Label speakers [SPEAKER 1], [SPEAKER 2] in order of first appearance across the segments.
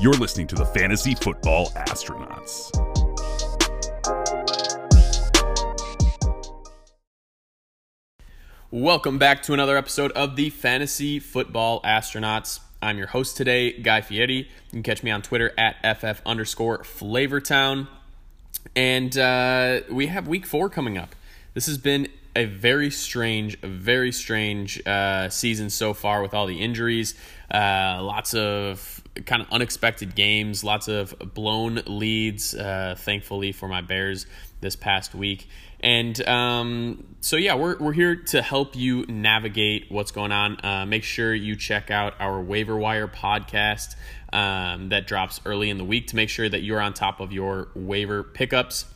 [SPEAKER 1] You're listening to the Fantasy Football Astronauts.
[SPEAKER 2] Welcome back to another episode of the Fantasy Football Astronauts. I'm your host today, Guy Fieri. You can catch me on Twitter at FF underscore Flavortown. And uh, we have week four coming up. This has been a very strange, very strange uh, season so far with all the injuries, uh, lots of kind of unexpected games, lots of blown leads, uh, thankfully for my Bears this past week. And um, so, yeah, we're, we're here to help you navigate what's going on. Uh, make sure you check out our waiver wire podcast um, that drops early in the week to make sure that you're on top of your waiver pickups.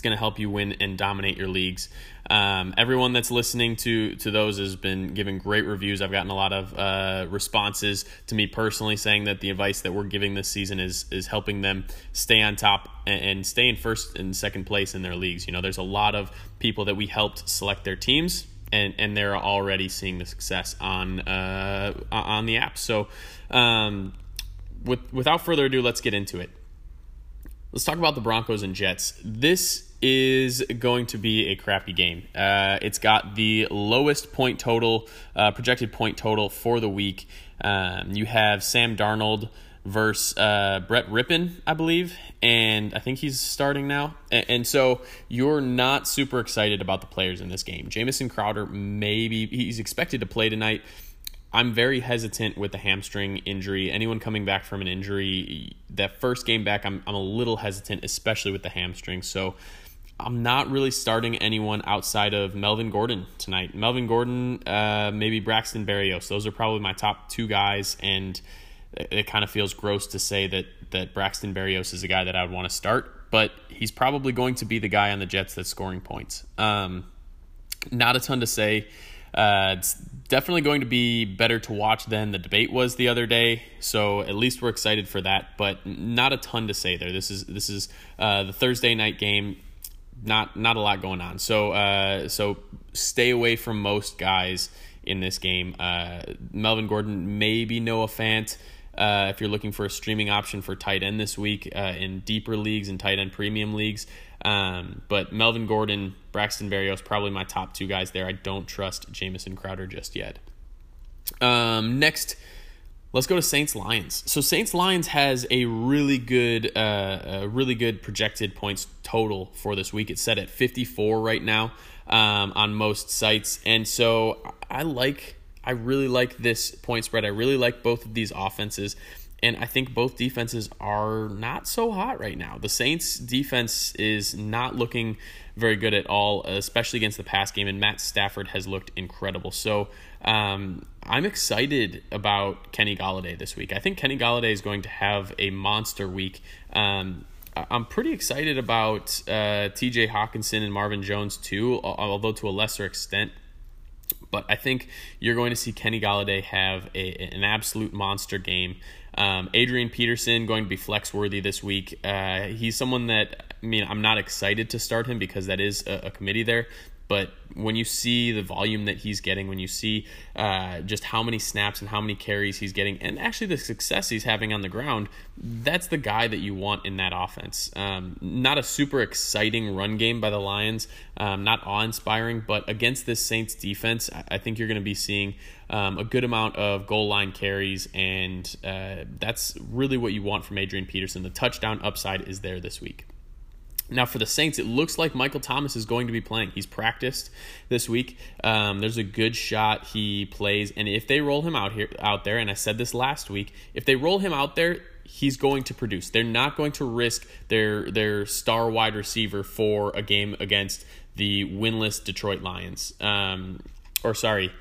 [SPEAKER 2] It's going to help you win and dominate your leagues. Um, everyone that's listening to to those has been giving great reviews. I've gotten a lot of uh, responses to me personally saying that the advice that we're giving this season is is helping them stay on top and, and stay in first and second place in their leagues. You know, there's a lot of people that we helped select their teams. And, and they're already seeing the success on uh, on the app. So, um, with, without further ado, let's get into it. Let's talk about the Broncos and Jets. This is going to be a crappy game. Uh, it's got the lowest point total, uh, projected point total for the week. Um, you have Sam Darnold versus uh, Brett Rypien, I believe, and I think he's starting now. And, and, so you're not super excited about the players in this game. Jamison Crowder, maybe he's expected to play tonight. I'm very hesitant with the hamstring injury. Anyone coming back from an injury, that first game back, I'm, I'm a little hesitant, especially with the hamstring. So I'm not really starting anyone outside of Melvin Gordon tonight. Melvin Gordon, uh, maybe Braxton Berrios. Those are probably my top two guys, and it, it kind of feels gross to say that that Braxton Berrios is a guy that I would want to start, but he's probably going to be the guy on the Jets that's scoring points. Um, not a ton to say. Uh, it's definitely going to be better to watch than the debate was the other day. So at least we're excited for that, but not a ton to say there. This is this is uh, the Thursday night game not not a lot going on. So uh, so stay away from most guys in this game. Uh, Melvin Gordon, maybe Noah Fant. Uh, if you're looking for a streaming option for tight end this week uh, in deeper leagues and tight end premium leagues, um, but Melvin Gordon, Braxton Berrios, probably my top two guys there. I don't trust Jamison Crowder just yet. Um, next Let's go to Saints Lions. So Saints Lions has a really good, uh, a really good projected points total for this week. It's set at 54 right now um, on most sites, and so I like, I really like this point spread. I really like both of these offenses, and I think both defenses are not so hot right now. The Saints defense is not looking very good at all, especially against the pass game, and Matt Stafford has looked incredible. So um, I'm excited about Kenny Golladay this week. I think Kenny Golladay is going to have a monster week. Um, I'm pretty excited about uh, TJ Hockenson and Marvin Jones too, although to a lesser extent. But I think you're going to see Kenny Golladay have a, an absolute monster game. Um, Adrian Peterson going to be flex worthy this week. Uh, he's someone that I mean I'm not excited to start him because that is a, a committee there, but when you see the volume that he's getting, when you see uh, just how many snaps and how many carries he's getting, and actually the success he's having on the ground, that's the guy that you want in that offense. Um, not a super exciting run game by the Lions, um, not awe inspiring, but against this Saints defense, I, think you're going to be seeing um, a good amount of goal line carries, and uh, that's really what you want from Adrian Peterson. The touchdown upside is there this week. Now, for the Saints, it looks like Michael Thomas is going to be playing. He's practiced this week. Um, there's a good shot he plays, and if they roll him out here out there, and I said this last week, if they roll him out there, he's going to produce. They're not going to risk their their star wide receiver for a game against the winless Detroit Lions. Um, or sorry,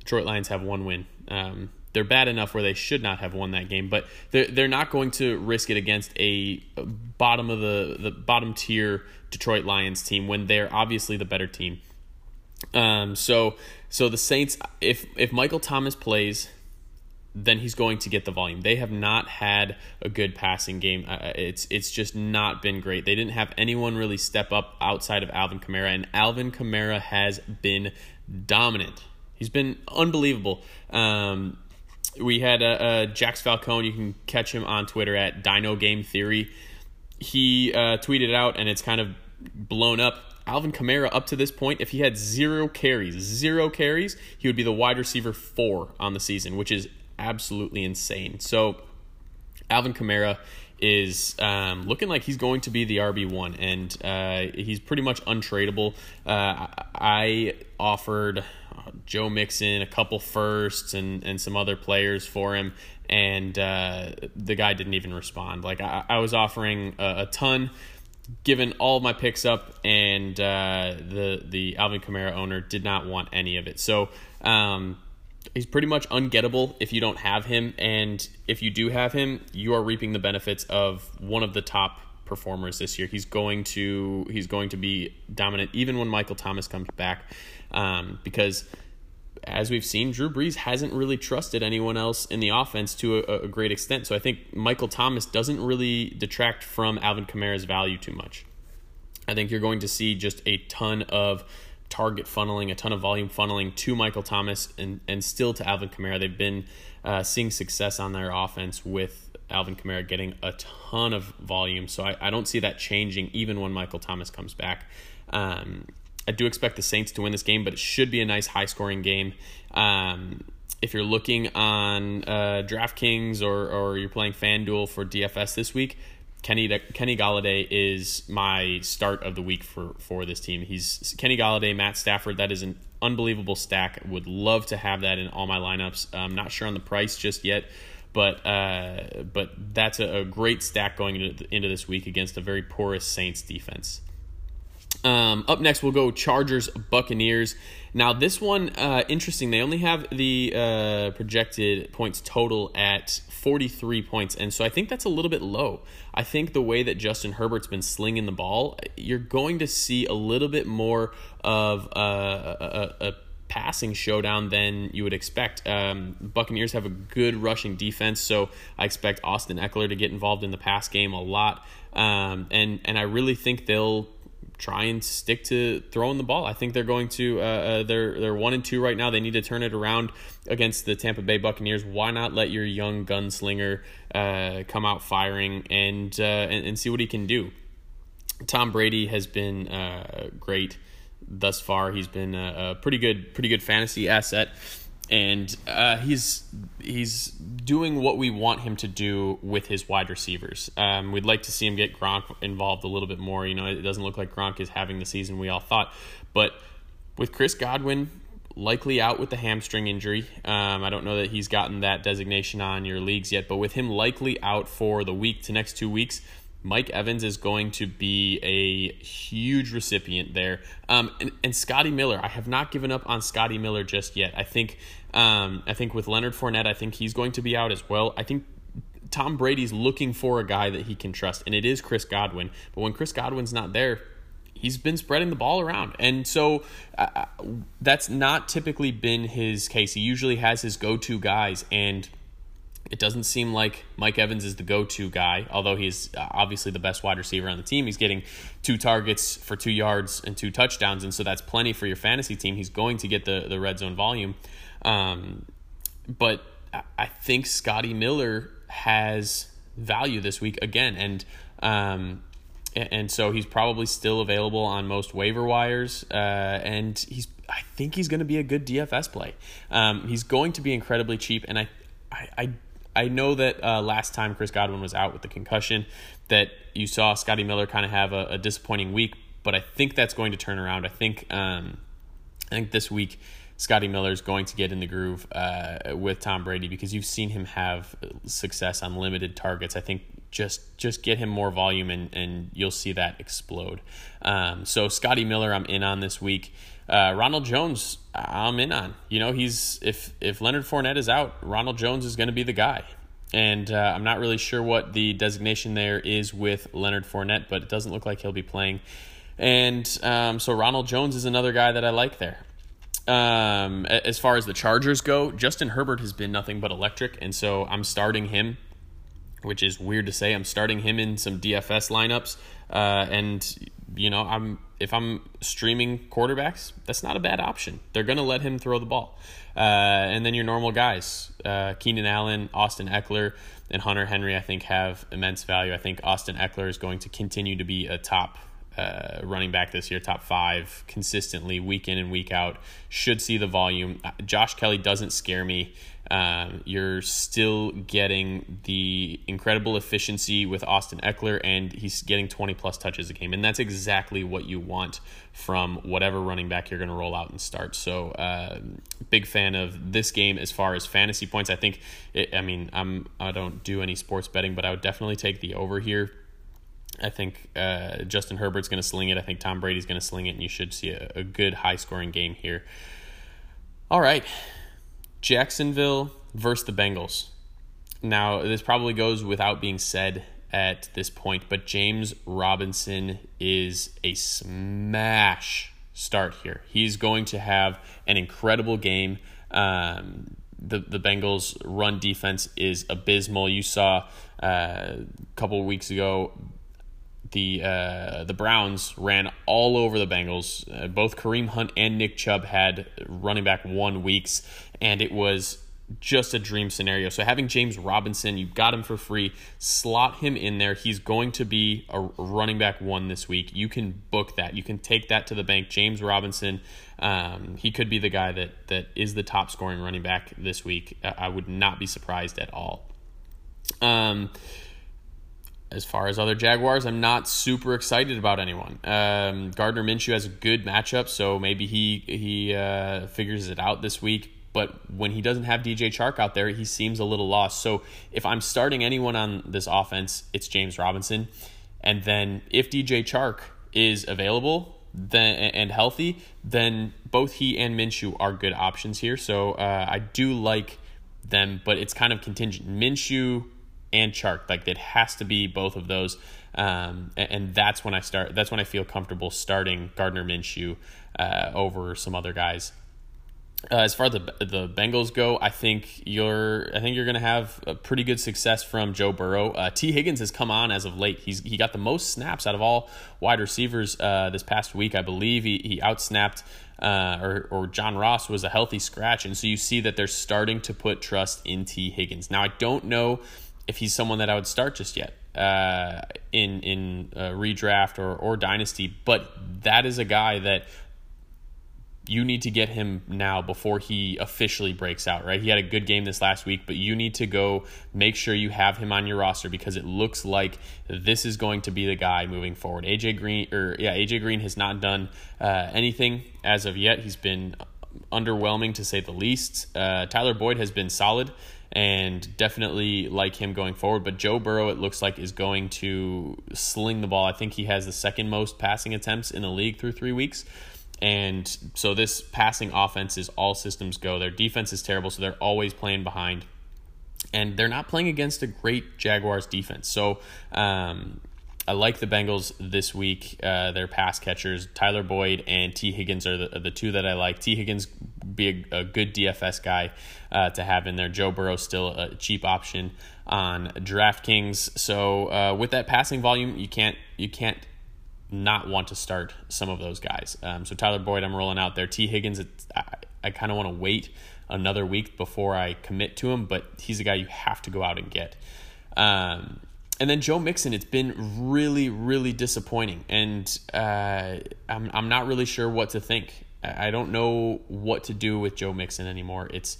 [SPEAKER 2] Detroit Lions have one win. Um, they're bad enough where they should not have won that game, but they're they're not going to risk it against a bottom of the the bottom tier Detroit Lions team when they're obviously the better team. Um, so so the Saints, if if Michael Thomas plays, then he's going to get the volume. They have not had a good passing game. Uh, it's it's just not been great. They didn't have anyone really step up outside of Alvin Kamara, and Alvin Kamara has been dominant. He's been unbelievable. Um, we had uh, uh, Jax Falcone. You can catch him on Twitter at Dino Game Theory. He uh, tweeted out, and it's kind of blown up. Alvin Kamara, up to this point, if he had zero carries, zero carries, he would be the wide receiver four on the season, which is absolutely insane. So, Alvin Kamara is um, looking like he's going to be the RB one, and uh, he's pretty much untradeable. Uh, I offered Joe Mixon a couple firsts and and some other players for him, and uh, the guy didn't even respond. Like I, I was offering a, a, ton. Given all my picks up, and uh, the the Alvin Kamara owner did not want any of it. So um, he's pretty much ungettable if you don't have him and if you do have him you are reaping the benefits of one of the top performers this year he's going to he's going to be dominant even when michael thomas comes back um, because as we've seen drew brees hasn't really trusted anyone else in the offense to a, a great extent so i think michael thomas doesn't really detract from alvin kamara's value too much i think you're going to see just a ton of target funneling, a ton of volume funneling to Michael Thomas and, and still to Alvin Kamara. They've been uh, seeing success on their offense with Alvin Kamara getting a ton of volume. So I, I don't see that changing even when Michael Thomas comes back. Um, I do expect the Saints to win this game, but it should be a nice high scoring game. Um, if you're looking on uh, DraftKings or, or you're playing FanDuel for DFS this week, Kenny Kenny Golladay is my start of the week for for this team. He's Kenny Golladay, Matt Stafford. That is an unbelievable stack. Would love to have that in all my lineups. I'm not sure on the price just yet, but uh, but that's a, a, great stack going into, into this week against a very porous Saints defense. Um, up next, we'll go Chargers Buccaneers. Now, this one, uh, interesting. They only have the uh, projected points total at 43 points. And so I think that's a little bit low. I think the way that Justin Herbert's been slinging the ball, you're going to see a little bit more of a, a, a passing showdown than you would expect. Um, Buccaneers have a good rushing defense, so I expect Austin Ekeler to get involved in the pass game a lot. Um, and and I really think they'll try and stick to throwing the ball. I think they're going to. Uh, uh, they're they're one and two right now. They need to turn it around against the Tampa Bay Buccaneers. Why not let your young gunslinger uh, come out firing and, uh, and, and see what he can do? Tom Brady has been uh, great thus far. He's been a, a pretty good pretty good fantasy asset and uh, he's he's doing what we want him to do with his wide receivers. Um, we'd like to see him get Gronk involved a little bit more. You know, it doesn't look like Gronk is having the season we all thought, but with Chris Godwin likely out with the hamstring injury, um, I don't know that he's gotten that designation on your leagues yet, but with him likely out for the week to next two weeks, Mike Evans is going to be a huge recipient there. Um, and, and Scotty Miller, I have not given up on Scotty Miller just yet. I think um, I think with Leonard Fournette, I think he's going to be out as well. I think Tom Brady's looking for a guy that he can trust, and it is Chris Godwin. But when Chris Godwin's not there, he's been spreading the ball around. And so uh, uh that's not typically been his case. He usually has his go to guys, and it doesn't seem like Mike Evans is the go to guy, although he's uh, obviously the best wide receiver on the team. He's getting two targets for two yards and two touchdowns, and so that's plenty for your fantasy team. He's going to get the, the red zone volume. Um, but I think Scotty Miller has value this week again, and um, and so he's probably still available on most waiver wires, uh, and he's I think he's going to be a good DFS play. Um, he's going to be incredibly cheap, and I I, I I know that uh, last time Chris Godwin was out with the concussion, that you saw Scotty Miller kind of have a, a, disappointing week, but I think that's going to turn around. I think um, I think this week Scotty Miller is going to get in the groove uh, with Tom Brady because you've seen him have success on limited targets. I think just just get him more volume and and you'll see that explode. Um, so Scotty Miller, I'm in on this week. Uh, Ronald Jones, I'm in on. You know, he's if if Leonard Fournette is out, Ronald Jones is going to be the guy. And uh, I'm not really sure what the designation there is with Leonard Fournette, but it doesn't look like he'll be playing. And um, so Ronald Jones is another guy that I like there. Um, as far as the Chargers go, Justin Herbert has been nothing but electric, and so I'm starting him, which is weird to say. I'm starting him in some DFS lineups, uh, and you know, I'm if I'm streaming quarterbacks, that's not a bad option. They're going to let him throw the ball. Uh, and then your normal guys, uh, Keenan Allen, Austin Ekeler, and Hunter Henry, I think have immense value. I think Austin Ekeler is going to continue to be a top uh, running back this year, top five consistently, week in and week out. Should see the volume. Uh, Josh Kelley doesn't scare me. Um, you're still getting the incredible efficiency with Austin Ekeler, and he's getting 20 plus touches a game. And that's exactly what you want from whatever running back you're going to roll out and start. So, uh, big fan of this game as far as fantasy points. I think, it, I mean, I'm, I don't do any sports betting, but I would definitely take the over here. I think uh, Justin Herbert's going to sling it. I think Tom Brady's going to sling it, and you should see a, a good high scoring game here. All right, Jacksonville versus the Bengals. Now, this probably goes without being said at this point, but James Robinson is a smash start here. He's going to have an incredible game. Um, the the Bengals' run defense is abysmal. You saw uh, a couple weeks ago the uh, the Browns ran all over the Bengals. Uh, both Kareem Hunt and Nick Chubb had running back one weeks, and it was just a dream scenario. So having James Robinson, you got him for free. Slot him in there. He's going to be a running back one this week. You can book that. You can take that to the bank. James Robinson, um, he could be the guy that that is the top scoring running back this week. I would not be surprised at all. Um, as far as other Jaguars, I'm not super excited about anyone. Um, Gardner Minshew has a good matchup, so maybe he he uh, figures it out this week. But when he doesn't have DJ Chark out there, he seems a little lost. So if I'm starting anyone on this offense, it's James Robinson. And then if DJ Chark is available then and healthy, then both he and Minshew are good options here. So uh, I do like them, but it's kind of contingent. Minshew and Chark. Like it has to be both of those. Um, and, that's when I start. That's when I feel comfortable starting Gardner Minshew uh, over some other guys. Uh, as far as the the Bengals go, I think you're I think you're going to have a pretty good success from Joe Burrow. Uh, Tee Higgins has come on as of late. He's he got the most snaps out of all wide receivers uh, this past week. I believe he he outsnapped uh, or or John Ross was a healthy scratch, and so you see that they're starting to put trust in Tee Higgins. Now I don't know if he's someone that I would start just yet uh, in in redraft or or dynasty. But that is a guy that you need to get him now before he officially breaks out, right? He had a good game this last week, but you need to go make sure you have him on your roster because it looks like this is going to be the guy moving forward. AJ Green, or yeah, AJ Green has not done uh, anything as of yet. He's been underwhelming to say the least. Uh, Tyler Boyd has been solid and definitely like him going forward. But Joe Burrow, it looks like, is going to sling the ball. I think he has the second most passing attempts in the league through three weeks. And so this passing offense is all systems go. Their defense is terrible, so they're always playing behind. And they're not playing against a great Jaguars defense. So um, I like the Bengals this week. Uh, their pass catchers, Tyler Boyd and Tee Higgins, are the, the two that I like. Tee Higgins be a, a good DFS guy uh, to have in there. Joe Burrow still a cheap option on DraftKings. So uh, with that passing volume, you can't you can't not want to start some of those guys. Um, so Tyler Boyd, I'm rolling out there. Tee Higgins, I, I kind of want to wait another week before I commit to him, but he's a guy you have to go out and get. Um, and then Joe Mixon, it's been really, really disappointing, and uh, I'm I'm not really sure what to think. I don't know what to do with Joe Mixon anymore. It's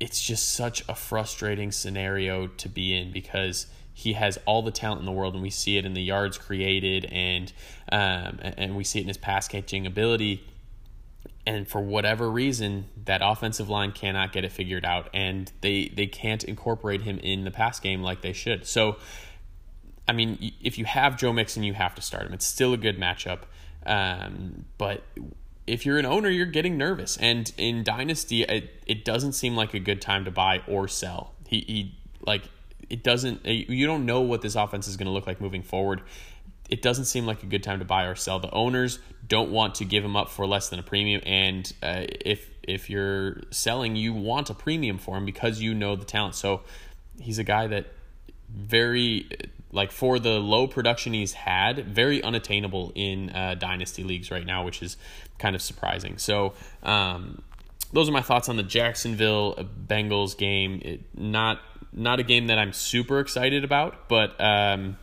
[SPEAKER 2] it's just such a frustrating scenario to be in because he has all the talent in the world, and we see it in the yards created, and um, and we see it in his pass catching ability and for whatever reason that offensive line cannot get it figured out and they they can't incorporate him in the pass game like they should. So i mean if you have joe mixon you have to start him. It's still a good matchup um, but if you're an owner you're getting nervous. And in dynasty it, it doesn't seem like a good time to buy or sell. He, he like it doesn't you don't know what this offense is going to look like moving forward it doesn't seem like a good time to buy or sell. The owners don't want to give him up for less than a premium, and uh, if if you're selling, you want a premium for him because you know the talent. So he's a guy that very like for the low production he's had, very unattainable in uh, dynasty leagues right now, which is kind of surprising. So, um, those are my thoughts on the Jacksonville Bengals game. It, not not a game that I'm super excited about, but um,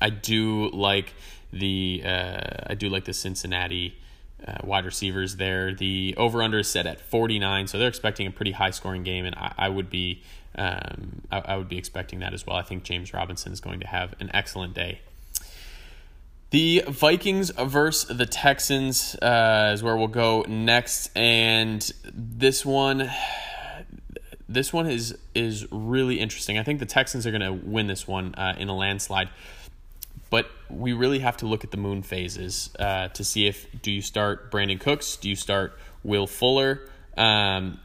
[SPEAKER 2] I do like the uh, I do like the Cincinnati uh, wide receivers there. The over under is set at 49, so they're expecting a pretty high scoring game, and I, I would be um, I, I, would be expecting that as well. I think James Robinson is going to have an excellent day. The Vikings versus the Texans uh, is where we'll go next, and this one, this one is is really interesting. I think the Texans are going to win this one uh, in a landslide, but we really have to look at the moon phases uh, to see if do you start Brandin Cooks, do you start Will Fuller, um,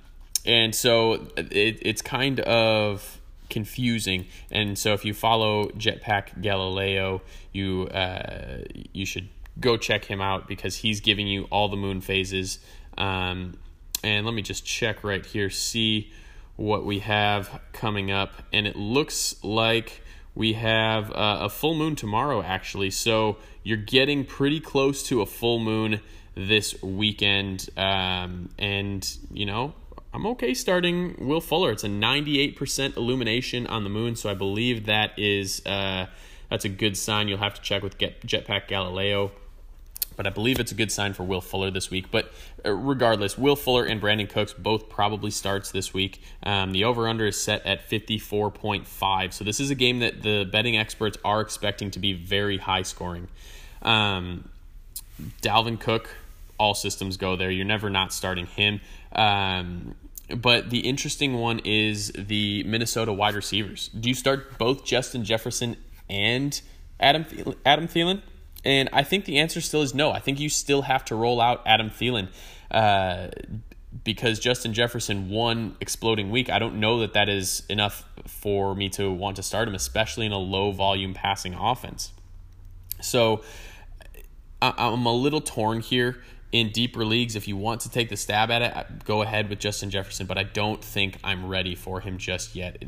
[SPEAKER 2] and so it, it's kind of confusing. And so if you follow Jetpack Galileo, you uh, you should go check him out because he's giving you all the moon phases. Um, and let me just check right here, see what we have coming up. And it looks like we have uh, a full moon tomorrow, actually. So you're getting pretty close to a full moon this weekend. Um, and, you know, I'm okay starting Will Fuller. It's a 98% illumination on the moon, so I believe that is uh, that's a good sign. You'll have to check with Jetpack Galileo, but I believe it's a good sign for Will Fuller this week. But uh, regardless, Will Fuller and Brandin Cooks both probably starts this week. Um, the over under is set at 54.5, so this is a game that the betting experts are expecting to be very high scoring. Um, Dalvin Cook, all systems go there. You're never not starting him. Um, but the interesting one is the Minnesota wide receivers. Do you start both Justin Jefferson and Adam Thielen, Adam Thielen? And I think the answer still is no. I think you still have to roll out Adam Thielen uh, because Justin Jefferson one exploding week. I don't know that that is enough for me to want to start him, especially in a low volume passing offense. So I'm a little torn here in deeper leagues, if you want to take the stab at it, go ahead with Justin Jefferson, but I don't think I'm ready for him just yet.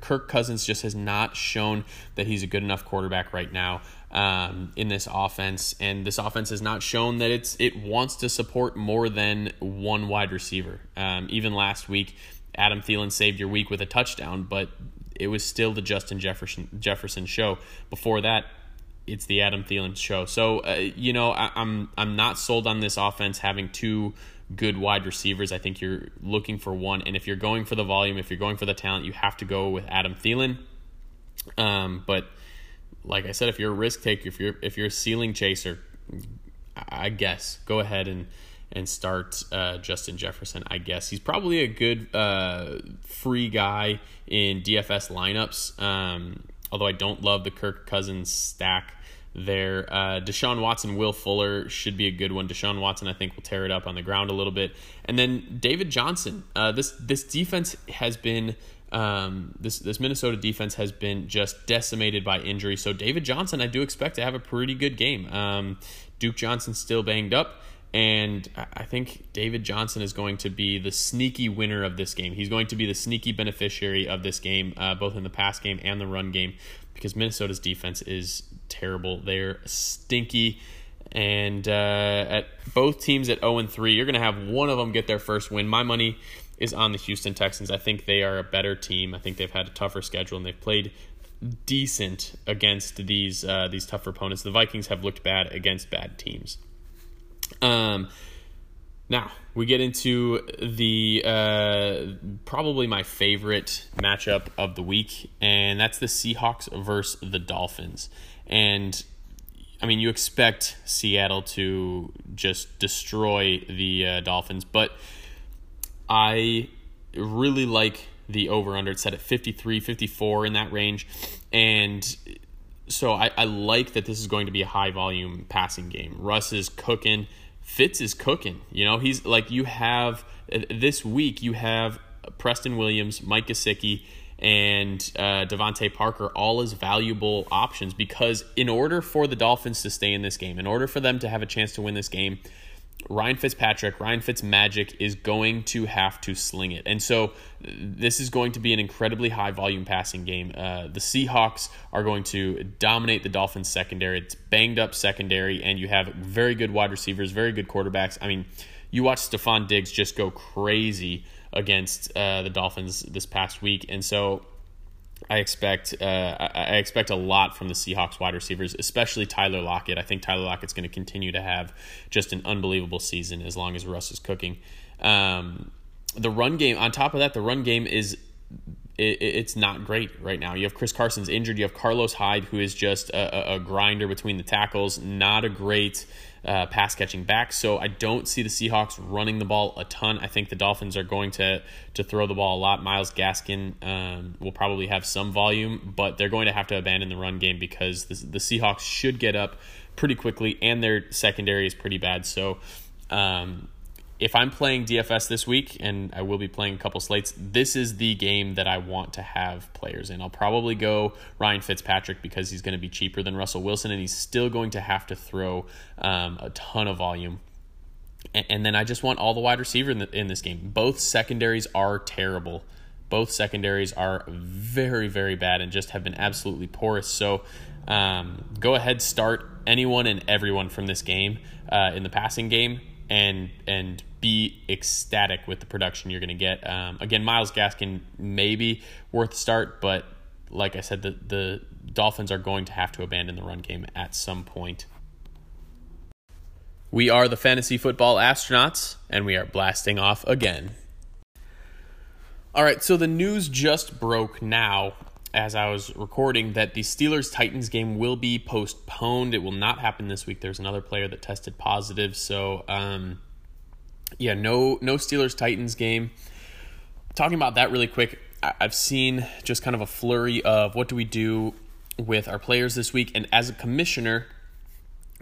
[SPEAKER 2] Kirk Cousins just has not shown that he's a good enough quarterback right now um, in this offense, and this offense has not shown that it's it wants to support more than one wide receiver. Um, even last week, Adam Thielen saved your week with a touchdown, but it was still the Justin Jefferson Jefferson show. Before that, it's the Adam Thielen show. So uh, you know, I, I'm I'm not sold on this offense having two good wide receivers. I think you're looking for one, and if you're going for the volume, if you're going for the talent, you have to go with Adam Thielen. Um, but like I said, if you're a risk taker, if you're if you're a ceiling chaser, I guess go ahead and and start uh, Justin Jefferson. I guess he's probably a good uh, free guy in DFS lineups. Um, although I don't love the Kirk Cousins stack there. Uh, Deshaun Watson, Will Fuller should be a good one. Deshaun Watson, I think, will tear it up on the ground a little bit. And then David Johnson. Uh, this this defense has been um, this this Minnesota defense has been just decimated by injury. So David Johnson, I do expect to have a pretty good game. Um, Duke Johnson still banged up. And I think David Johnson is going to be the sneaky winner of this game. He's going to be the sneaky beneficiary of this game, uh, both in the pass game and the run game, because Minnesota's defense is terrible. They're stinky. And uh, at both teams at 0 and 3, you're going to have one of them get their first win. My money is on the Houston Texans. I think they are a better team. I think they've had a tougher schedule and they've played decent against these uh, these tougher opponents. The Vikings have looked bad against bad teams. Um, now we get into the uh, probably my favorite matchup of the week, and that's the Seahawks versus the Dolphins. And I mean, you expect Seattle to just destroy the uh, Dolphins, but I really like the over under. It's set at 53, 54 in that range. And so I, I like that this is going to be a high volume passing game. Russ is cooking. Fitz is cooking. You know, he's like you have this week. You have Preston Williams, Mike Gesicki, and uh, DeVante Parker all as valuable options because in order for the Dolphins to stay in this game, in order for them to have a chance to win this game, Ryan Fitzpatrick, Ryan Fitzmagic is going to have to sling it. And so this is going to be an incredibly high volume passing game. Uh, the Seahawks are going to dominate the Dolphins secondary. It's banged up secondary, and you have very good wide receivers, very good quarterbacks. I mean, you watch Stefon Diggs just go crazy against uh, the Dolphins this past week. And so I expect uh, I expect a lot from the Seahawks wide receivers, especially Tyler Lockett. I think Tyler Lockett's going to continue to have just an unbelievable season as long as Russ is cooking. Um, the run game, on top of that, the run game is it, it's not great right now. You have Chris Carson's injured. You have Carlos Hyde, who is just a, a grinder between the tackles. Not a great uh, pass catching back. So I don't see the Seahawks running the ball a ton. I think the Dolphins are going to to throw the ball a lot. Myles Gaskin um, will probably have some volume, but they're going to have to abandon the run game because the, the Seahawks should get up pretty quickly, and their secondary is pretty bad. So. Um, if I'm playing DFS this week, and I will be playing a couple slates, this is the game that I want to have players in. I'll probably go Ryan Fitzpatrick because he's going to be cheaper than Russell Wilson, and he's still going to have to throw um, a ton of volume. And, and, then I just want all the wide receiver in, the, in this game. Both secondaries are terrible. Both secondaries are very, very bad and just have been absolutely porous. So um, go ahead, start anyone and everyone from this game uh, in the passing game and and be ecstatic with the production you're going to get. Um, again, Myles Gaskin maybe worth start, but like I said, the the Dolphins are going to have to abandon the run game at some point. We are the fantasy football astronauts, and we are blasting off again. All right, so the news just broke now as I was recording that the Steelers Titans game will be postponed. It will not happen this week. There's another player that tested positive, so um, yeah, no no Steelers Titans game. Talking about that really quick, I've seen just kind of a flurry of what do we do with our players this week, and as a commissioner,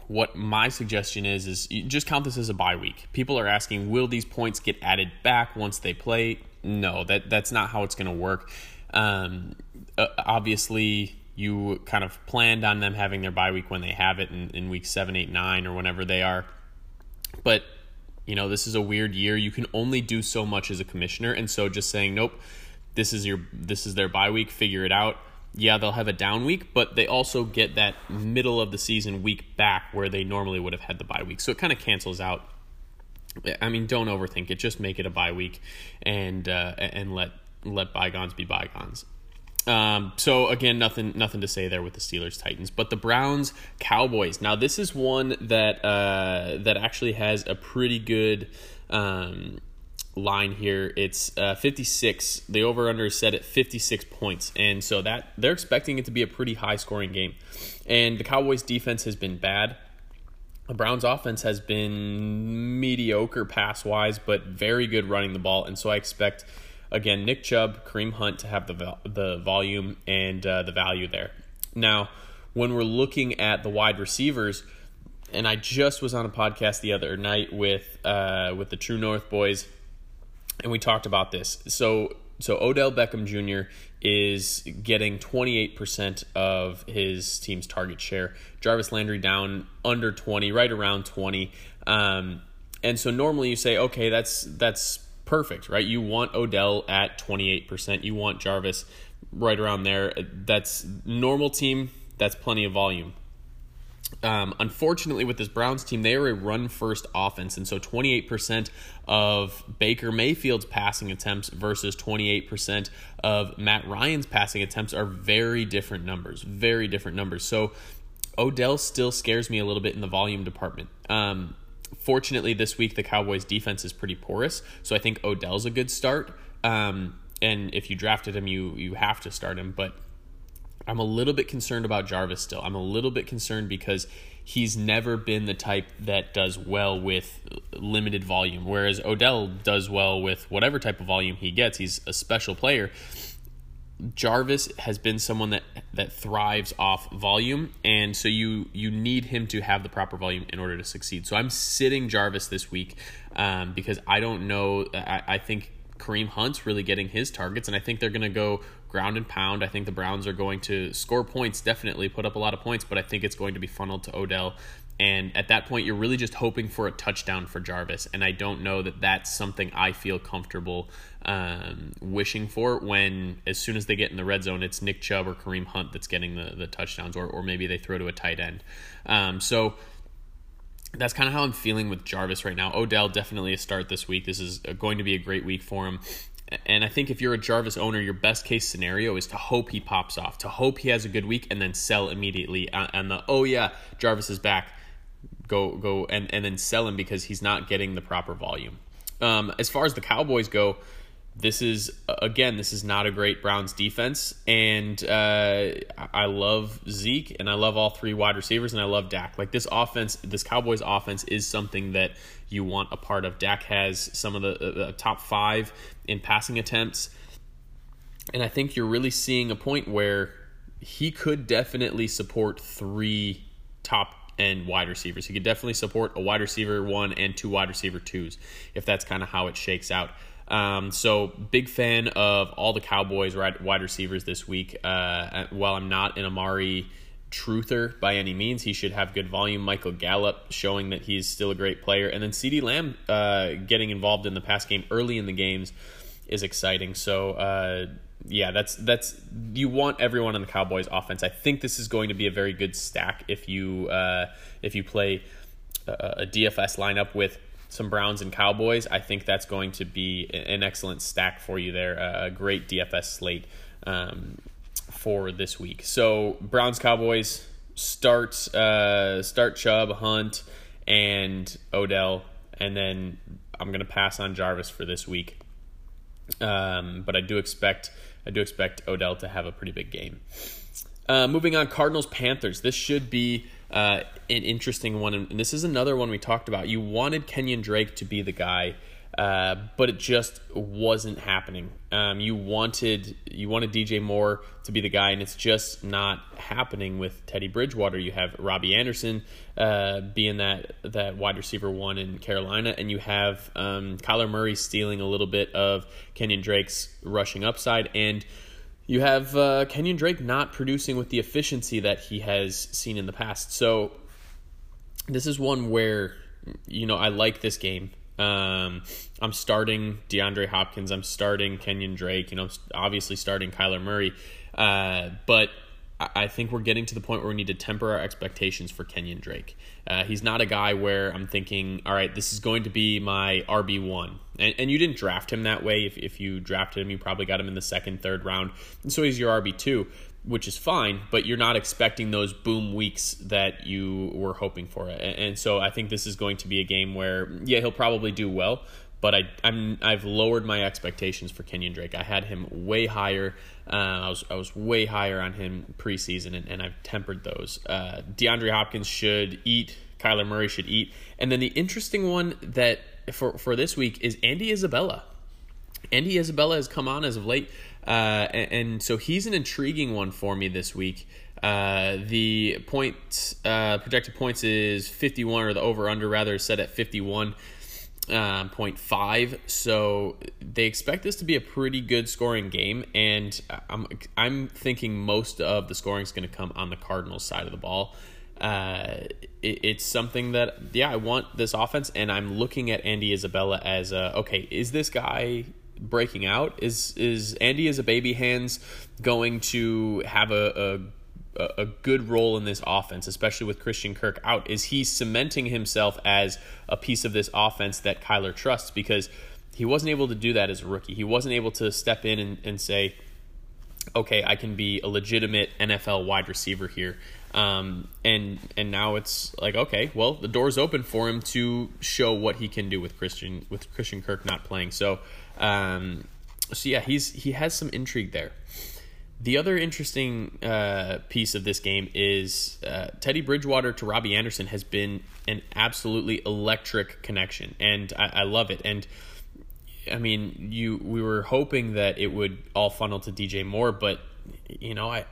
[SPEAKER 2] what my suggestion is is just count this as a bye week. People are asking, will these points get added back once they play? No, that that's not how it's going to work. Um, uh, obviously, you kind of planned on them having their bye week when they have it in, in week seven, eight, nine, or whenever they are. But you know, this is a weird year. You can only do so much as a commissioner, and so just saying, nope, this is your this is their bye week. Figure it out. Yeah, they'll have a down week, but they also get that middle of the season week back where they normally would have had the bye week. So it kind of cancels out. I mean, don't overthink it. Just make it a bye week, and uh, and let let bygones be bygones. Um, so again, nothing nothing to say there with the Steelers Titans, but the Browns Cowboys. Now this is one that uh, that actually has a pretty good um, line here. It's uh, 56. The over under is set at 56 points, and so that they're expecting it to be a pretty high scoring game. And the Cowboys defense has been bad. The Browns offense has been mediocre pass wise, but very good running the ball, and so I expect again, Nick Chubb, Kareem Hunt to have the the volume and uh, the value there. Now, when we're looking at the wide receivers, and I just was on a podcast the other night with uh, with the True North boys, and we talked about this. So so Odell Beckham Jr. is getting 28% of his team's target share. Jarvis Landry down under 20, right around 20. Um, and so normally you say, okay, that's that's perfect, right? You want Odell at 28%. You want Jarvis right around there. That's normal team. That's plenty of volume. Um, unfortunately, with this Browns team, they are a run first offense. And so 28% of Baker Mayfield's passing attempts versus 28% of Matt Ryan's passing attempts are very different numbers. Very different numbers. So Odell still scares me a little bit in the volume department. Um, fortunately, this week the Cowboys' defense is pretty porous, so I think Odell's a good start. Um, and if you drafted him, you you have to start him. But I'm a little bit concerned about Jarvis still. I'm a little bit concerned because he's never been the type that does well with limited volume, whereas Odell does well with whatever type of volume he gets. He's a special player. Jarvis has been someone that that thrives off volume, and so you you need him to have the proper volume in order to succeed. So I'm sitting Jarvis this week um, because I don't know. I, I think Kareem Hunt's really getting his targets, and I think they're going to go ground and pound. I think the Browns are going to score points, definitely put up a lot of points, but I think it's going to be funneled to Odell. And at that point, you're really just hoping for a touchdown for Jarvis. And I don't know that that's something I feel comfortable um, wishing for when, as soon as they get in the red zone, it's Nick Chubb or Kareem Hunt that's getting the, the touchdowns, or, or maybe they throw to a tight end. Um, so that's kind of how I'm feeling with Jarvis right now. Odell definitely a start this week. This is going to be a great week for him. And I think if you're a Jarvis owner, your best case scenario is to hope he pops off, to hope he has a good week, and then sell immediately. And the oh yeah, Jarvis is back, go go and and then sell him because he's not getting the proper volume. Um, as far as the Cowboys go, this is again this is not a great Browns defense, and uh, I love Zeke and I love all three wide receivers and I love Dak. Like this offense, this Cowboys offense is something that you want a part of. Dak has some of the, top five in passing attempts, and I think you're really seeing a point where he could definitely support three top end wide receivers. He could definitely support a wide receiver one and two wide receiver twos if that's kind of how it shakes out. Um, so big fan of all the Cowboys wide receivers this week. Uh, while I'm not an Amari truther by any means, he should have good volume. Michael Gallup showing that he's still a great player, and then CeeDee Lamb uh, getting involved in the pass game early in the games is exciting. So. Uh, yeah, that's that's you want everyone on the Cowboys offense. I think this is going to be a very good stack if you uh, if you play a, a DFS lineup with some Browns and Cowboys, I think that's going to be an excellent stack for you there. A great DFS slate um, for this week. So Browns Cowboys start uh, start Chubb, Hunt, and Odell, and then I'm going to pass on Jarvis for this week. Um, but I do expect I do expect Odell to have a pretty big game. Uh, moving on, Cardinals Panthers. This should be uh, an interesting one, and this is another one we talked about. You wanted Kenyan Drake to be the guy, uh, but it just wasn't happening. Um, you wanted you wanted DJ Moore to be the guy, and it's just not happening with Teddy Bridgewater. You have Robbie Anderson uh, being that that wide receiver one in Carolina, and you have um, Kyler Murray stealing a little bit of Kenyan Drake's rushing upside and you have uh, Kenyan Drake not producing with the efficiency that he has seen in the past. So this is one where you know I like this game. Um, I'm starting DeAndre Hopkins. I'm starting Kenyan Drake. You know, obviously starting Kyler Murray. Uh, but I think we're getting to the point where we need to temper our expectations for Kenyan Drake. Uh, he's not a guy where I'm thinking, all right, this is going to be my RB1. And, and you didn't draft him that way. If, if you drafted him, you probably got him in the second, third round. And so he's your RB2, which is fine, but you're not expecting those boom weeks that you were hoping for. And, and so I think this is going to be a game where, yeah, he'll probably do well, but I, I'm I've lowered my expectations for Kenyan Drake. I had him way higher. Uh, I was I was way higher on him preseason, and, and I've tempered those. Uh, DeAndre Hopkins should eat. Kyler Murray should eat. And then the interesting one that for for this week is Andy Isabella. Andy Isabella has come on as of late, uh, and, and, so he's an intriguing one for me this week. Uh, the point uh, projected points is 51, or the over under rather is set at 51 um, 0.5. So they expect this to be a pretty good scoring game, and I'm I'm thinking most of the scoring is going to come on the Cardinals side of the ball. Uh, it, it's something that yeah I want this offense, and I'm looking at Andy Isabella as okay. Is this guy breaking out? Is is Andy as a baby hands going to have a, a a good role in this offense, especially with Christian Kirk out? Is he cementing himself as a piece of this offense that Kyler trusts? Because he wasn't able to do that as a rookie. He wasn't able to step in and, and say, okay, I can be a legitimate NFL wide receiver here. Um, and and now it's like okay, well the door's open for him to show what he can do with Christian with Christian Kirk not playing. So um, so yeah, he's he has some intrigue there. The other interesting uh, piece of this game is uh, Teddy Bridgewater to Robbie Anderson has been an absolutely electric connection, and I, I, love it. And I mean, you we were hoping that it would all funnel to DJ Moore, but you know, I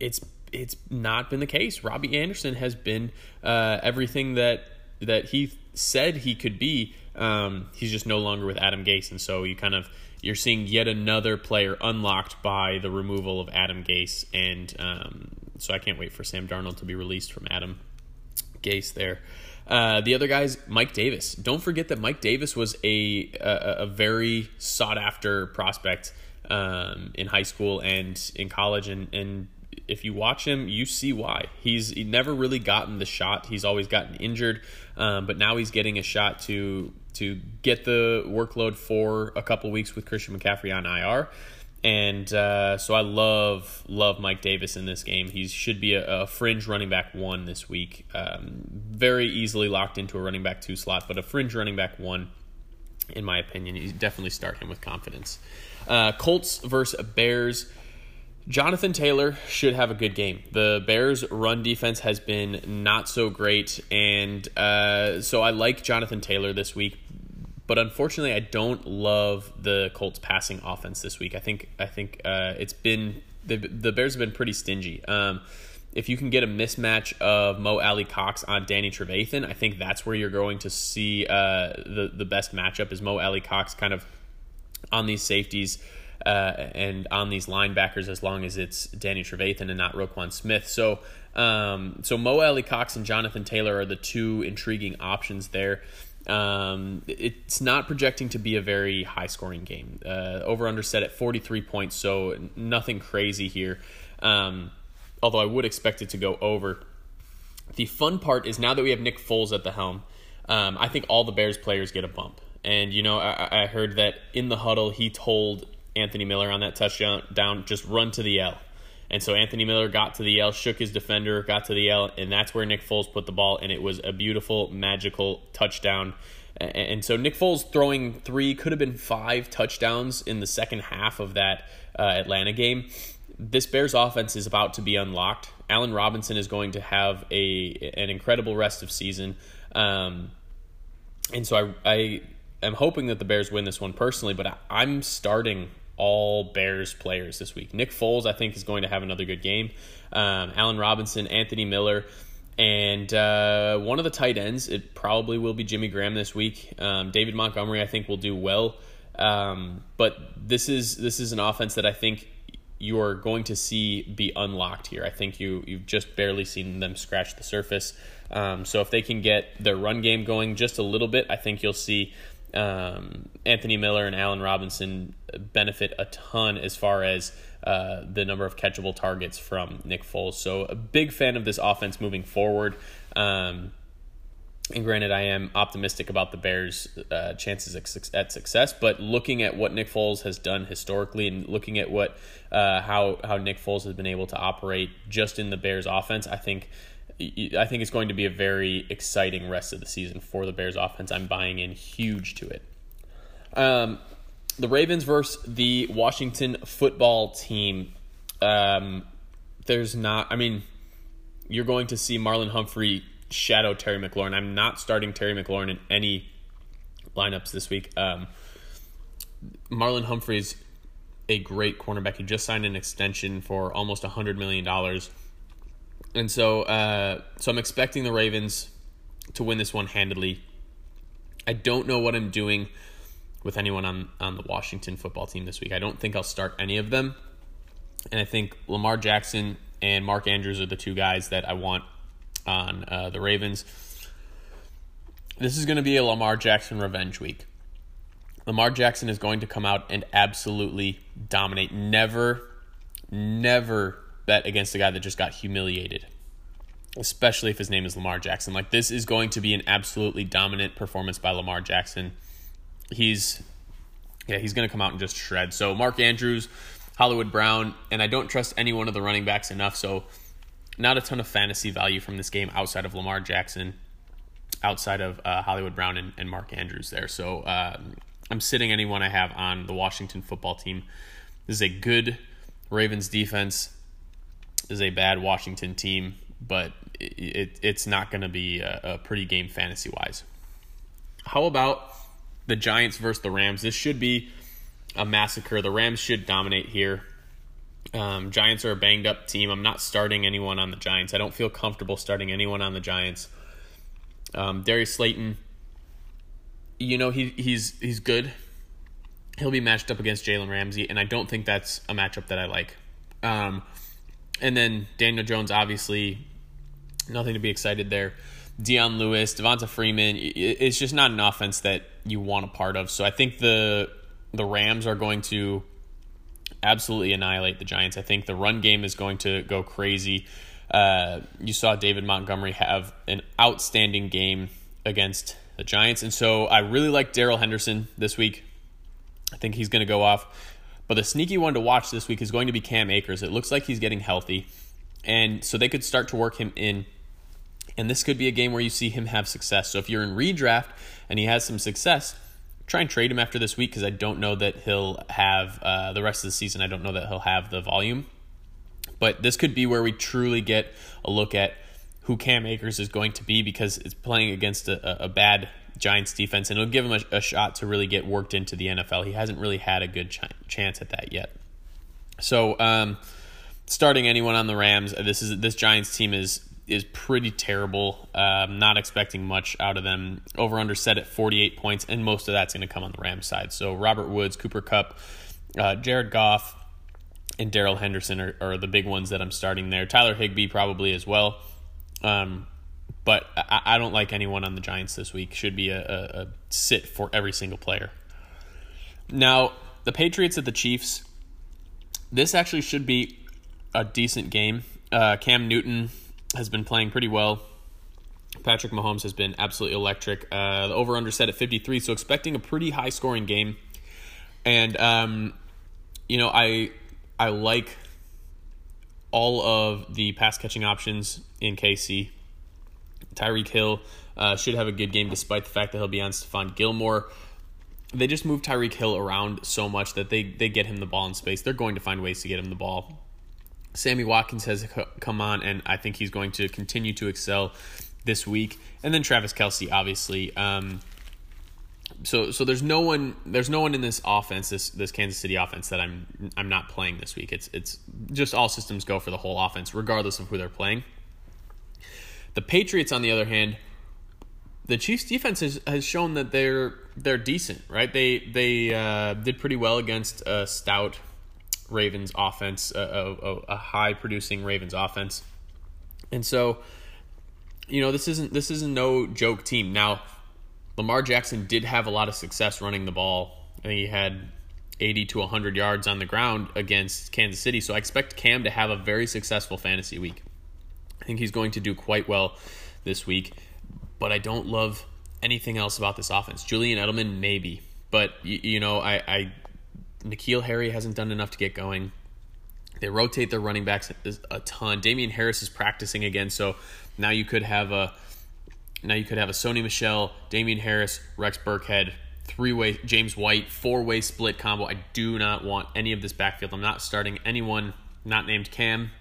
[SPEAKER 2] it's it's not been the case. Robbie Anderson has been uh, everything that that he said he could be. Um, he's just no longer with Adam Gase, and so you kind of you're seeing yet another player unlocked by the removal of Adam Gase, and um, so I can't wait for Sam Darnold to be released from Adam. Gase there. Uh, the other guy's Mike Davis. Don't forget that Mike Davis was a a, a very sought after prospect um, in high school and in college, and and if you watch him, you see why. He's he never really gotten the shot. He's always gotten injured, um, but now he's getting a shot to to get the workload for a couple weeks with Christian McCaffrey on IR. And uh, so I love love Mike Davis in this game. He should be a, a fringe running back one this week. Um, very easily locked into a running back two slot, but a fringe running back one, in my opinion, you definitely start him with confidence. Uh, Colts versus Bears. Jonathan Taylor should have a good game. The Bears' run defense has been not so great, and uh, so I like Jonathan Taylor this week. But unfortunately, I don't love the Colts' passing offense this week. I think I think uh, it's been the the Bears have been pretty stingy. Um, if you can get a mismatch of Mo Alie-Cox on Danny Trevathan, I think that's where you're going to see uh, the the best matchup is Mo Alie-Cox kind of on these safeties uh, and on these linebackers as long as it's Danny Trevathan and not Roquan Smith. So, um, so Mo Alie-Cox and Jonathan Taylor are the two intriguing options there. Um, it's not projecting to be a very high scoring game. Uh, over under set at 43 points, so nothing crazy here. Um, although I would expect it to go over. The fun part is now that we have Nick Foles at the helm, um, I think all the Bears players get a bump. And, you know, I, I heard that in the huddle, he told Anthony Miller on that touchdown down, just run to the L. And so Anthony Miller got to the L, shook his defender, got to the L, and that's where Nick Foles put the ball, and it was a beautiful, magical touchdown. And so Nick Foles throwing three, could have been five touchdowns in the second half of that uh, Atlanta game. This Bears offense is about to be unlocked. Allen Robinson is going to have a an incredible rest of season. Um, and so I, I am hoping that the Bears win this one personally, but I, am starting all Bears players this week. Nick Foles, I think, is going to have another good game. Um, Allen Robinson, Anthony Miller, and uh, one of the tight ends, it probably will be Jimmy Graham this week. Um, David Montgomery, I think, will do well. Um, but this is this is an offense that I think you are going to see be unlocked here. I think you you've just barely seen them scratch the surface. Um, so if they can get their run game going just a little bit, I think you'll see um, Anthony Miller and Allen Robinson benefit a ton as far as uh, the number of catchable targets from Nick Foles. So, a big fan of this offense moving forward. Um, and granted, I am optimistic about the Bears' uh, chances at success. But looking at what Nick Foles has done historically, and looking at what uh, how how Nick Foles has been able to operate just in the Bears' offense, I think I think it's going to be a very exciting rest of the season for the Bears offense. I'm buying in huge to it. Um, the Ravens versus the Washington football team. Um, there's not, I mean, you're going to see Marlon Humphrey shadow Terry McLaurin. I'm not starting Terry McLaurin in any lineups this week. Um, Marlon Humphrey's a great cornerback. He just signed an extension for almost $100 million and so, uh, so I'm expecting the Ravens to win this one handedly. I don't know what I'm doing with anyone on on the Washington football team this week. I don't think I'll start any of them, and I think Lamar Jackson and Mark Andrews are the two guys that I want on uh, the Ravens. This is going to be a Lamar Jackson revenge week. Lamar Jackson is going to come out and absolutely dominate. Never, never bet against a guy that just got humiliated, especially if his name is Lamar Jackson. Like, this is going to be an absolutely dominant performance by Lamar Jackson. He's, yeah, he's going to come out and just shred. So, Mark Andrews, Hollywood Brown, and I don't trust any one of the running backs enough. So, not a ton of fantasy value from this game outside of Lamar Jackson, outside of uh, Hollywood Brown and, and, Mark Andrews there. So, um, I'm sitting anyone I have on the Washington football team. This is a good Ravens defense is a bad Washington team, but it, it it's not going to be a, a pretty game fantasy wise. How about the Giants versus the Rams? This should be a massacre. The Rams should dominate here. Um, Giants are a banged up team. I'm not starting anyone on the Giants. I don't feel comfortable starting anyone on the Giants. Um, Darius Slayton, you know he he's he's good. He'll be matched up against Jalen Ramsey, and I don't think that's a matchup that I like. Um, and then Daniel Jones, obviously, nothing to be excited there. Dion Lewis, Devonta Freeman. It's just not an offense that you want a part of. So I think the the Rams are going to absolutely annihilate the Giants. I think the run game is going to go crazy. Uh, you saw David Montgomery have an outstanding game against the Giants, and so I really like Darrell Henderson this week. I think he's going to go off. But the sneaky one to watch this week is going to be Cam Akers. It looks like he's getting healthy, and so they could start to work him in. And this could be a game where you see him have success. So if you're in redraft and he has some success, try and trade him after this week because I don't know that he'll have uh, the rest of the season. I don't know that he'll have the volume. But this could be where we truly get a look at who Cam Akers is going to be because it's playing against a, a bad Giants defense, and it'll give him a, a, shot to really get worked into the NFL. He hasn't really had a good ch- chance at that yet. So, um, starting anyone on the Rams, this is this Giants team is is pretty terrible. Um, not expecting much out of them. Over under set at 48 points, and most of that's going to come on the Rams side. So Robert Woods, Cooper Kupp, uh, Jared Goff, and Darrell Henderson are, are, the big ones that I'm starting there. Tyler Higbee probably as well. Um, but I, I, don't like anyone on the Giants this week. Should be a, a, a sit for every single player. Now, the Patriots at the Chiefs. This actually should be a decent game. Uh, Cam Newton has been playing pretty well. Patrick Mahomes has been absolutely electric. Uh, the over under set at 53, so expecting a pretty high scoring game. And um, you know, I I like all of the pass catching options in KC. Tyreek Hill uh, should have a good game despite the fact that he'll be on Stephon Gilmore. They just move Tyreek Hill around so much that they, they get him the ball in space. They're going to find ways to get him the ball. Sammy Watkins has come on, and I think he's going to continue to excel this week. And then Travis Kelce, obviously. Um, so so there's no one there's no one in this offense this this Kansas City offense that I'm I'm not playing this week. It's it's just all systems go for the whole offense regardless of who they're playing. The Patriots on the other hand, the Chiefs defense has, has shown that they're they're decent, right? They they uh, did pretty well against a stout Ravens offense, a, a, a high producing Ravens offense. And so you know, this isn't this isn't no joke team. Now Lamar Jackson did have a lot of success running the ball. he had 80 to 100 yards on the ground against Kansas City. So I expect Cam to have a very successful fantasy week. I think he's going to do quite well this week, but I don't love anything else about this offense. Julian Edelman, maybe, but you, you know, I, I N'Keal Harry hasn't done enough to get going. They rotate their running backs a ton. Damien Harris is practicing again, so now you could have a now you could have a Sony Michel, Damien Harris, Rex Burkhead, three way James White, four way split combo. I do not want any of this backfield. I'm not starting anyone not named Cam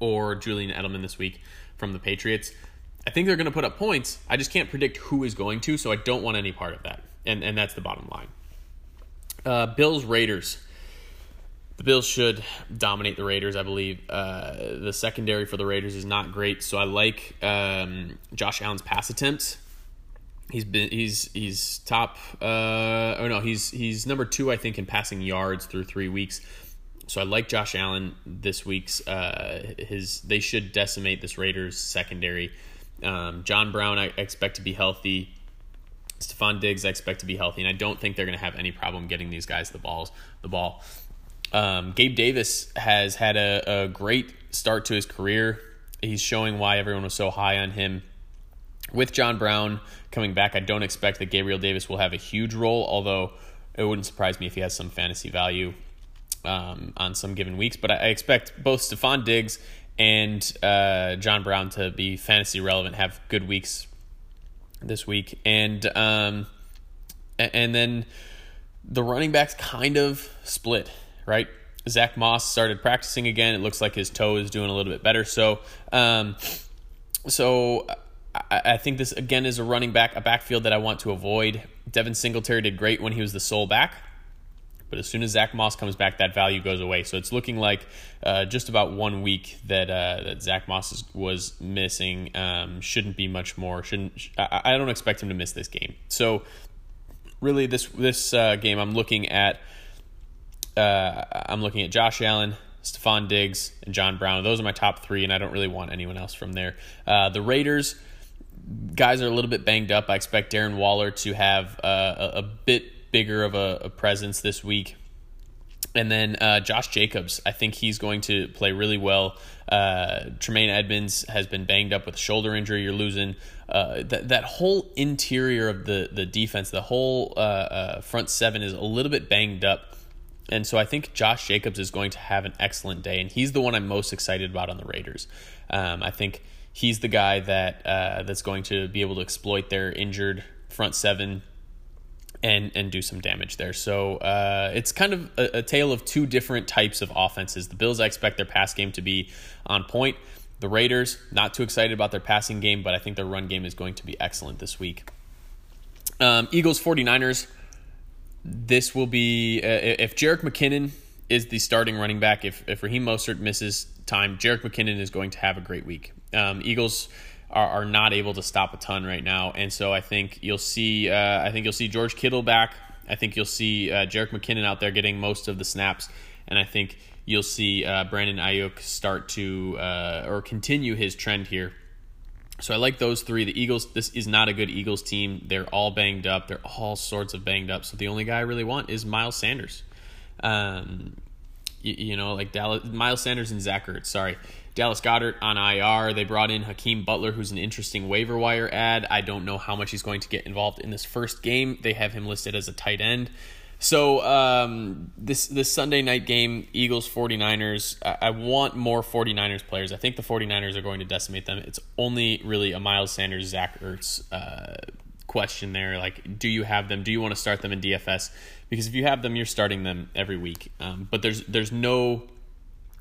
[SPEAKER 2] or Julian Edelman this week from the Patriots. I think they're going to put up points. I just can't predict who is going to, so I don't want any part of that. And and that's the bottom line. Uh, Bills Raiders the Bills should dominate the Raiders. I believe uh, the secondary for the Raiders is not great, so I like um, Josh Allen's pass attempts. He's been he's he's top. Uh, oh no, he's he's number two I think in passing yards through three weeks. So I like Josh Allen this week's. Uh, his they should decimate this Raiders secondary. Um, John Brown I expect to be healthy. Stefon Diggs I expect to be healthy, and I don't think they're going to have any problem getting these guys the balls the ball. Um, Gabe Davis has had a, a great start to his career. He's showing why everyone was so high on him. With John Brown coming back, I don't expect that Gabriel Davis will have a huge role, although it wouldn't surprise me if he has some fantasy value um, on some given weeks. But I, expect both Stefon Diggs and uh, John Brown to be fantasy relevant, have good weeks this week, and um, and then the running backs kind of split right? Zach Moss started practicing again. It looks like his toe is doing a little bit better. So, um, so I, I, think this again is a running back, a backfield that I want to avoid. Devin Singletary did great when he was the sole back, but as soon as Zach Moss comes back, that value goes away. So it's looking like uh, just about one week that uh, that Zach Moss is, was missing. Um, shouldn't be much more. Shouldn't I, I, don't expect him to miss this game. So really, this this uh, game I'm looking at uh, I'm looking at Josh Allen, Stefon Diggs, and John Brown. Those are my top three, and I don't really want anyone else from there. Uh, the Raiders, guys are a little bit banged up. I expect Darren Waller to have uh, a, a, bit bigger of a, a, presence this week. And then uh, Josh Jacobs, I think he's going to play really well. Uh, Tremaine Edmunds has been banged up with a shoulder injury. You're losing uh, that that whole interior of the the defense, the whole uh, uh, front seven is a little bit banged up. And so I think Josh Jacobs is going to have an excellent day, and he's the one I'm most excited about on the Raiders. Um, I think he's the guy that uh, that's going to be able to exploit their injured front seven and and do some damage there. So uh, it's kind of a, a, tale of two different types of offenses. The Bills, I expect their pass game to be on point. The Raiders, not too excited about their passing game, but I think their run game is going to be excellent this week. Um, Eagles 49ers, this will be, uh, if Jerick McKinnon is the starting running back, if, if Raheem Mostert misses time, Jerick McKinnon is going to have a great week. Um, Eagles are, are not able to stop a ton right now, and so I think you'll see. Uh, I think you'll see George Kittle back. I think you'll see uh, Jerick McKinnon out there getting most of the snaps, and I think you'll see uh, Brandon Aiyuk start to uh, or continue his trend here. So I like those three. The Eagles. This is not a good Eagles team. They're all banged up. They're all sorts of banged up. So the only guy I really want is Miles Sanders. Um, you, you know, like Dallas, Miles Sanders and Zach Ertz. Sorry. Dallas Goedert on IR. They brought in Hakeem Butler, who's an interesting waiver wire ad. I don't know how much he's going to get involved in this first game. They have him listed as a tight end. So um, this this Sunday night game, Eagles 49ers, I, I, want more 49ers players. I think the 49ers are going to decimate them. It's only really a Miles Sanders, Zach Ertz uh, question there. Like, do you have them? Do you want to start them in DFS? Because if you have them, you're starting them every week. Um, but there's there's no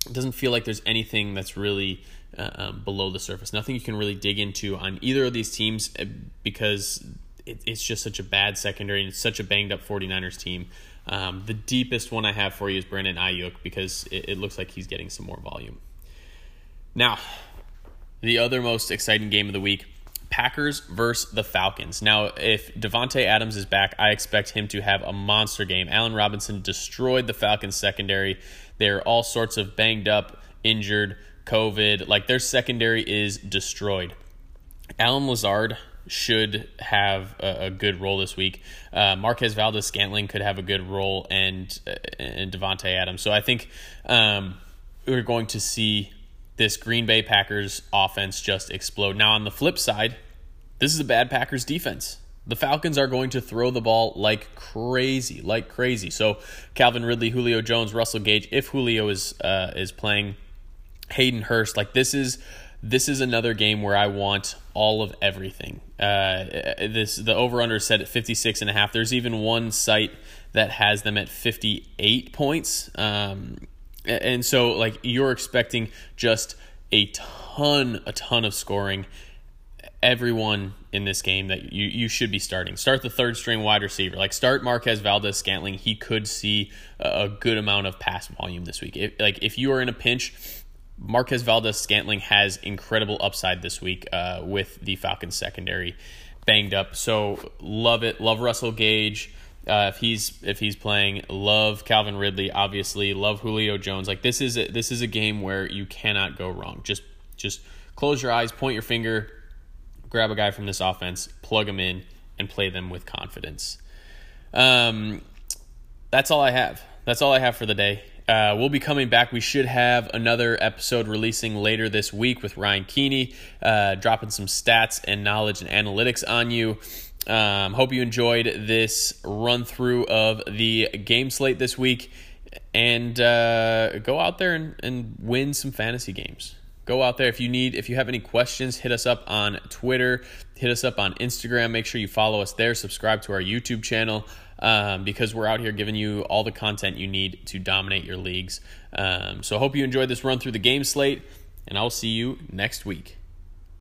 [SPEAKER 2] it doesn't feel like there's anything that's really uh, um, below the surface. Nothing you can really dig into on either of these teams uh, because it, it's just such a bad secondary and such a banged up 49ers team. Um, the deepest one I have for you is Brandon Aiyuk because it, it looks like he's getting some more volume. Now, the other most exciting game of the week Packers versus the Falcons. Now, if Davante Adams is back, I expect him to have a monster game. Allen Robinson destroyed the Falcons secondary. They're all sorts of banged up, injured, COVID. Like their secondary is destroyed. Allen Lazard should have a, a good role this week. Uh, Marquez Valdes-Scantling could have a good role, and uh, and Davante Adams. So I think um, we're going to see this Green Bay Packers offense just explode. Now on the flip side, this is a bad Packers defense. The Falcons are going to throw the ball like crazy, like crazy. So Calvin Ridley, Julio Jones, Russell Gage, if Julio is uh, is playing, Hayden Hurst, like this is this is another game where I want all of everything. Uh, this the over under is set at 56 and a half. There's even one site that has them at 58 points. Um, and so like you're expecting just a ton a ton of scoring everyone in this game that you, you should be starting. Start the third string wide receiver. Like start Marquez Valdes-Scantling. He could see a, good amount of pass volume this week. If, like if you are in a pinch, Marquez Valdes-Scantling has incredible upside this week uh, with the Falcons secondary banged up. So love it. Love Russell Gage. Uh, if he's if he's playing, love Calvin Ridley. Obviously, love Julio Jones. Like this is a, this is a game where you cannot go wrong. Just just close your eyes, point your finger, grab a guy from this offense, plug him in, and play them with confidence. Um, that's all I have. That's all I have for the day. Uh, we'll be coming back. We should have another episode releasing later this week with Ryan Keeney, uh, dropping some stats and knowledge and analytics on you. Um, hope you enjoyed this run through of the game slate this week. And uh, go out there and, and win some fantasy games. Go out there. If you need if you have any questions hit us up on twitter. Hit us up on instagram. Make sure you follow us there. Subscribe to our youtube channel um, because we're out here giving you all the content you need to dominate your leagues. Um, so hope you enjoyed this run through the game slate and i'll see you next week